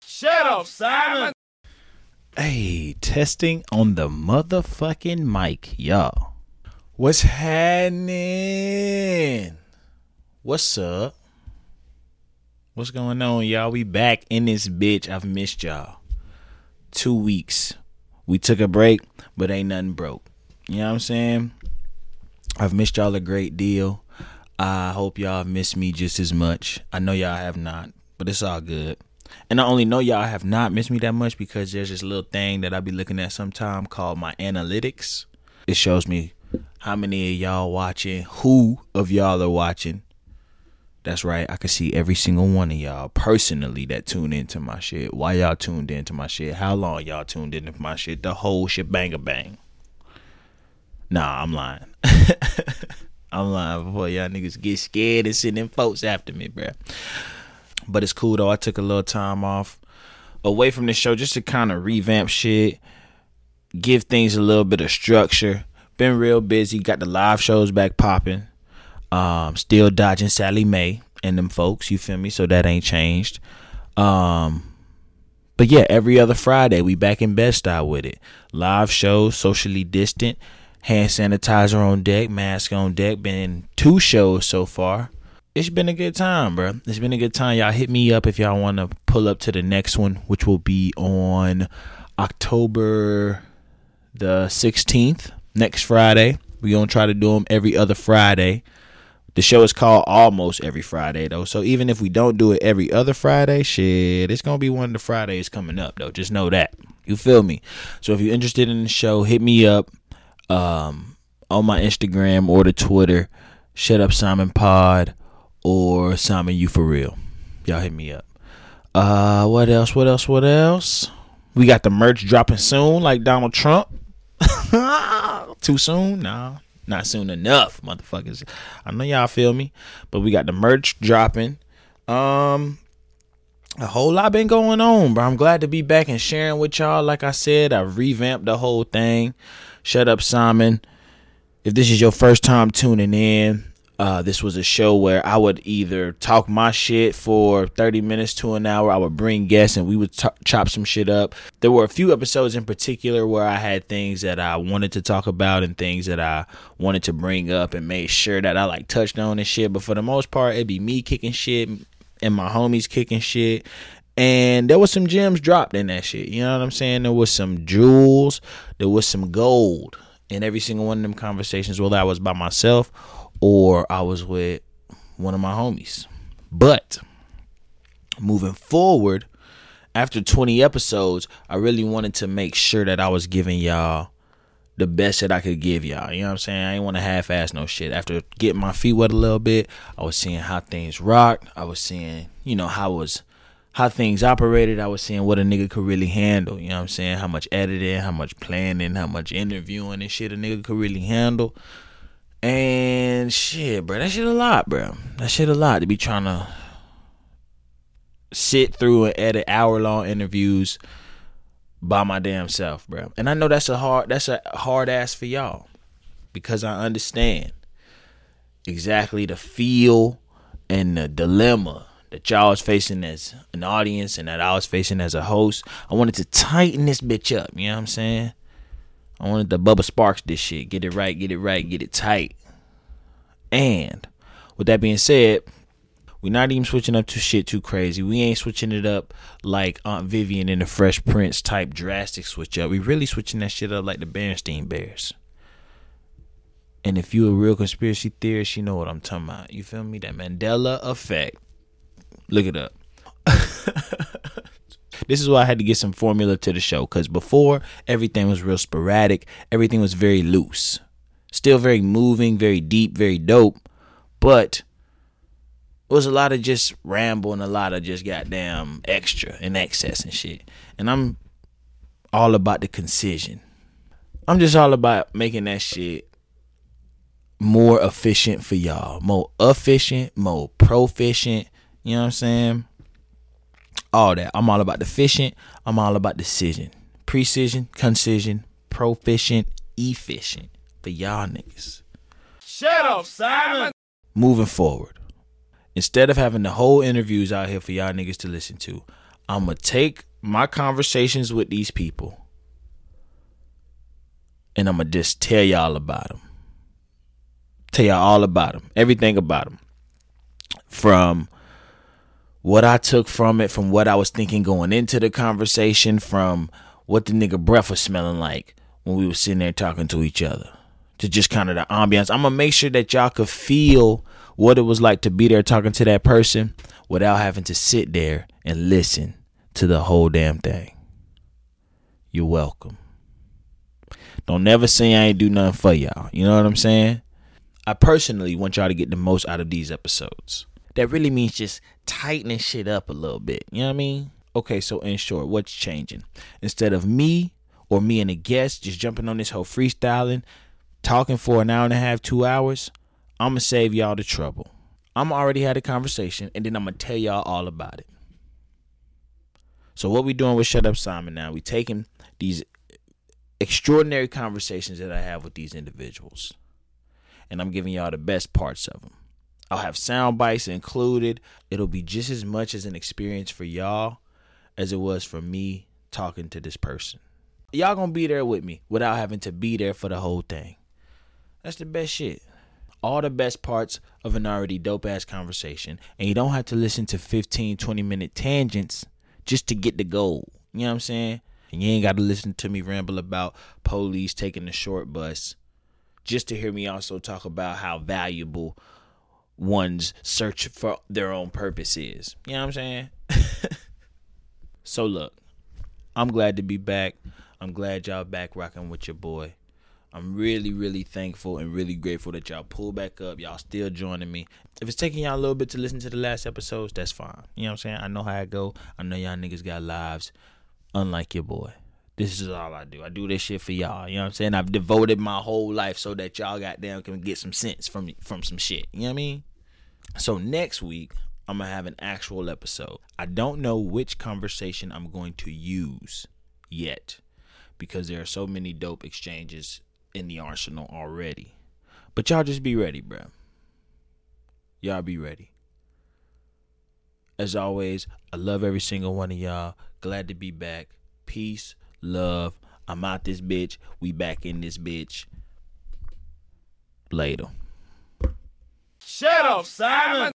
Shut up, Simon. Hey, testing on the motherfucking mic, y'all. What's happening? What's up? What's going on, y'all? We back in this bitch. I've missed y'all. Two weeks. We took a break, but ain't nothing broke. You know what I'm saying? I've missed y'all a great deal. I hope y'all have missed me just as much. I know y'all have not, but it's all good. And I only know y'all have not missed me that much because there's this little thing that I be looking at sometime called my analytics. It shows me how many of y'all watching, who of y'all are watching. That's right, I can see every single one of y'all personally that tune into my shit. Why y'all tuned into my shit? How long y'all tuned into my shit? The whole shit banger bang. Nah, I'm lying. I'm lying before y'all niggas get scared and sending folks after me, bruh. But it's cool though. I took a little time off away from the show just to kind of revamp shit, give things a little bit of structure. Been real busy. Got the live shows back popping. Um, still dodging Sallie Mae and them folks. You feel me? So that ain't changed. Um, but yeah, every other Friday we back in Bed Stuy with it. Live shows, socially distant, hand sanitizer on deck, mask on deck. Been two shows so far it's been a good time, bro. It's been a good time. Y'all hit me up if y'all want to pull up to the next one, which will be on October the 16th, next Friday. We're going to try to do them every other Friday. The show is called Almost Every Friday, though. So even if we don't do it every other Friday, shit, it's going to be one of the Fridays coming up, though. Just know that. You feel me? So if you're interested in the show, hit me up um, on my Instagram or the Twitter. Shut up, Simon Pod or Simon You For Real. Y'all hit me up. Uh, what else? What else? What else? We got the merch dropping soon, like Donald Trump. Too soon? Nah, not soon enough, motherfuckers. I know y'all feel me, but we got the merch dropping. Um, a whole lot been going on, bro. I'm glad to be back and sharing with y'all. Like I said, I revamped the whole thing. Shut up, Simon. If this is your first time tuning in, uh, this was a show where I would either talk my shit for 30 minutes to an hour. I would bring guests and we would t- chop some shit up. There were a few episodes in particular where I had things that I wanted to talk about and things that I wanted to bring up and made sure that I like touched on and shit. But for the most part, it'd be me kicking shit and my homies kicking shit. And there was some gems dropped in that shit. You know what I'm saying? There was some jewels. There was some gold in every single one of them conversations, whether I was by myself or I was with one of my homies. But moving forward, after 20 episodes, I really wanted to make sure that I was giving y'all the best that I could give y'all. You know what I'm saying? I ain't want to half ass no shit. After getting my feet wet a little bit, I was seeing how things rocked. I was seeing, you know, how was how things operated. I was seeing what a nigga could really handle. You know what I'm saying? How much editing, how much planning, how much interviewing and shit a nigga could really handle. And shit, bro, that shit a lot, bro. That shit a lot to be trying to sit through and edit hour long interviews by my damn self, bro. And I know that's a hard that's a hard ass for y'all because I understand exactly the feel and the dilemma that y'all was facing as an audience and that I was facing as a host. I wanted to tighten this bitch up, you know what I'm saying? I wanted to Bubba Sparxxx this shit. Get it right, get it right, get it tight. And with that being said, we're not even switching up to shit too crazy. We ain't switching it up like Aunt Vivian in the Fresh Prince type drastic switch up. We really switching that shit up like the Berenstain Bears. And if you a real conspiracy theorist, you know what I'm talking about. You feel me? That Mandela effect. Look it up. this is why I had to get some formula to the show because before everything was real sporadic, everything was very loose, still very moving, very deep, very dope, but it was a lot of just ramble and a lot of just goddamn extra and excess and shit. And I'm all about the concision. I'm just all about making that shit more efficient for y'all, more efficient, more proficient. You know what I'm saying? all that. I'm all about the efficient. I'm all about decision. Precision, concision, proficient, efficient for y'all niggas. Shut up, Simon. Moving forward, instead of having the whole interviews out here for y'all niggas to listen to, I'm to take my conversations with these people and I'm to just tell y'all about them. Tell y'all all about them, everything about them. From what I took from it, from what I was thinking going into the conversation, from what the nigga breath was smelling like when we were sitting there talking to each other, to just kind of the ambiance. I'm gonna make sure that y'all could feel what it was like to be there talking to that person without having to sit there and listen to the whole damn thing. You're welcome. Don't never say I ain't do nothing for y'all. You know what I'm saying? I personally want y'all to get the most out of these episodes. That really means just tightening shit up a little bit. You know what I mean? Okay, so in short, what's changing? Instead of me or me and a guest just jumping on this whole freestyling, talking for an hour and a half, two hours, I'm gonna save y'all the trouble. I'm already had a conversation, and then I'm gonna tell y'all all about it. So what we doing with Shut Up Simon now? We taking these extraordinary conversations that I have with these individuals, and I'm giving y'all the best parts of them. I'll have sound bites included. It'll be just as much as an experience for y'all as it was for me talking to this person. Y'all gonna be there with me without having to be there for the whole thing. That's the best shit. All the best parts of an already dope ass conversation. And you don't have to listen to 15, 20 minute tangents just to get the goal. You know what I'm saying? And you ain't got to listen to me ramble about police taking the short bus just to hear me also talk about how valuable one's search for their own purpose is. You know what I'm saying? so look, I'm glad to be back. I'm glad y'all back rocking with your boy. I'm really, really thankful and really grateful that y'all pull back up. Y'all still joining me. If it's taking y'all a little bit to listen to the last episodes, that's fine. You know what I'm saying? I know how it go. I know y'all niggas got lives, unlike your boy. This is all I do. I do this shit for y'all. You know what I'm saying? I've devoted my whole life so that y'all goddamn can get some sense from from some shit. You know what I mean? So next week, I'm gonna have an actual episode. I don't know which conversation I'm going to use yet because there are so many dope exchanges in the arsenal already. But y'all just be ready, bro. Y'all be ready. As always, I love every single one of y'all. Glad to be back. Peace, love. I'm out this bitch. We back in this bitch. Later. Shut up, Simon.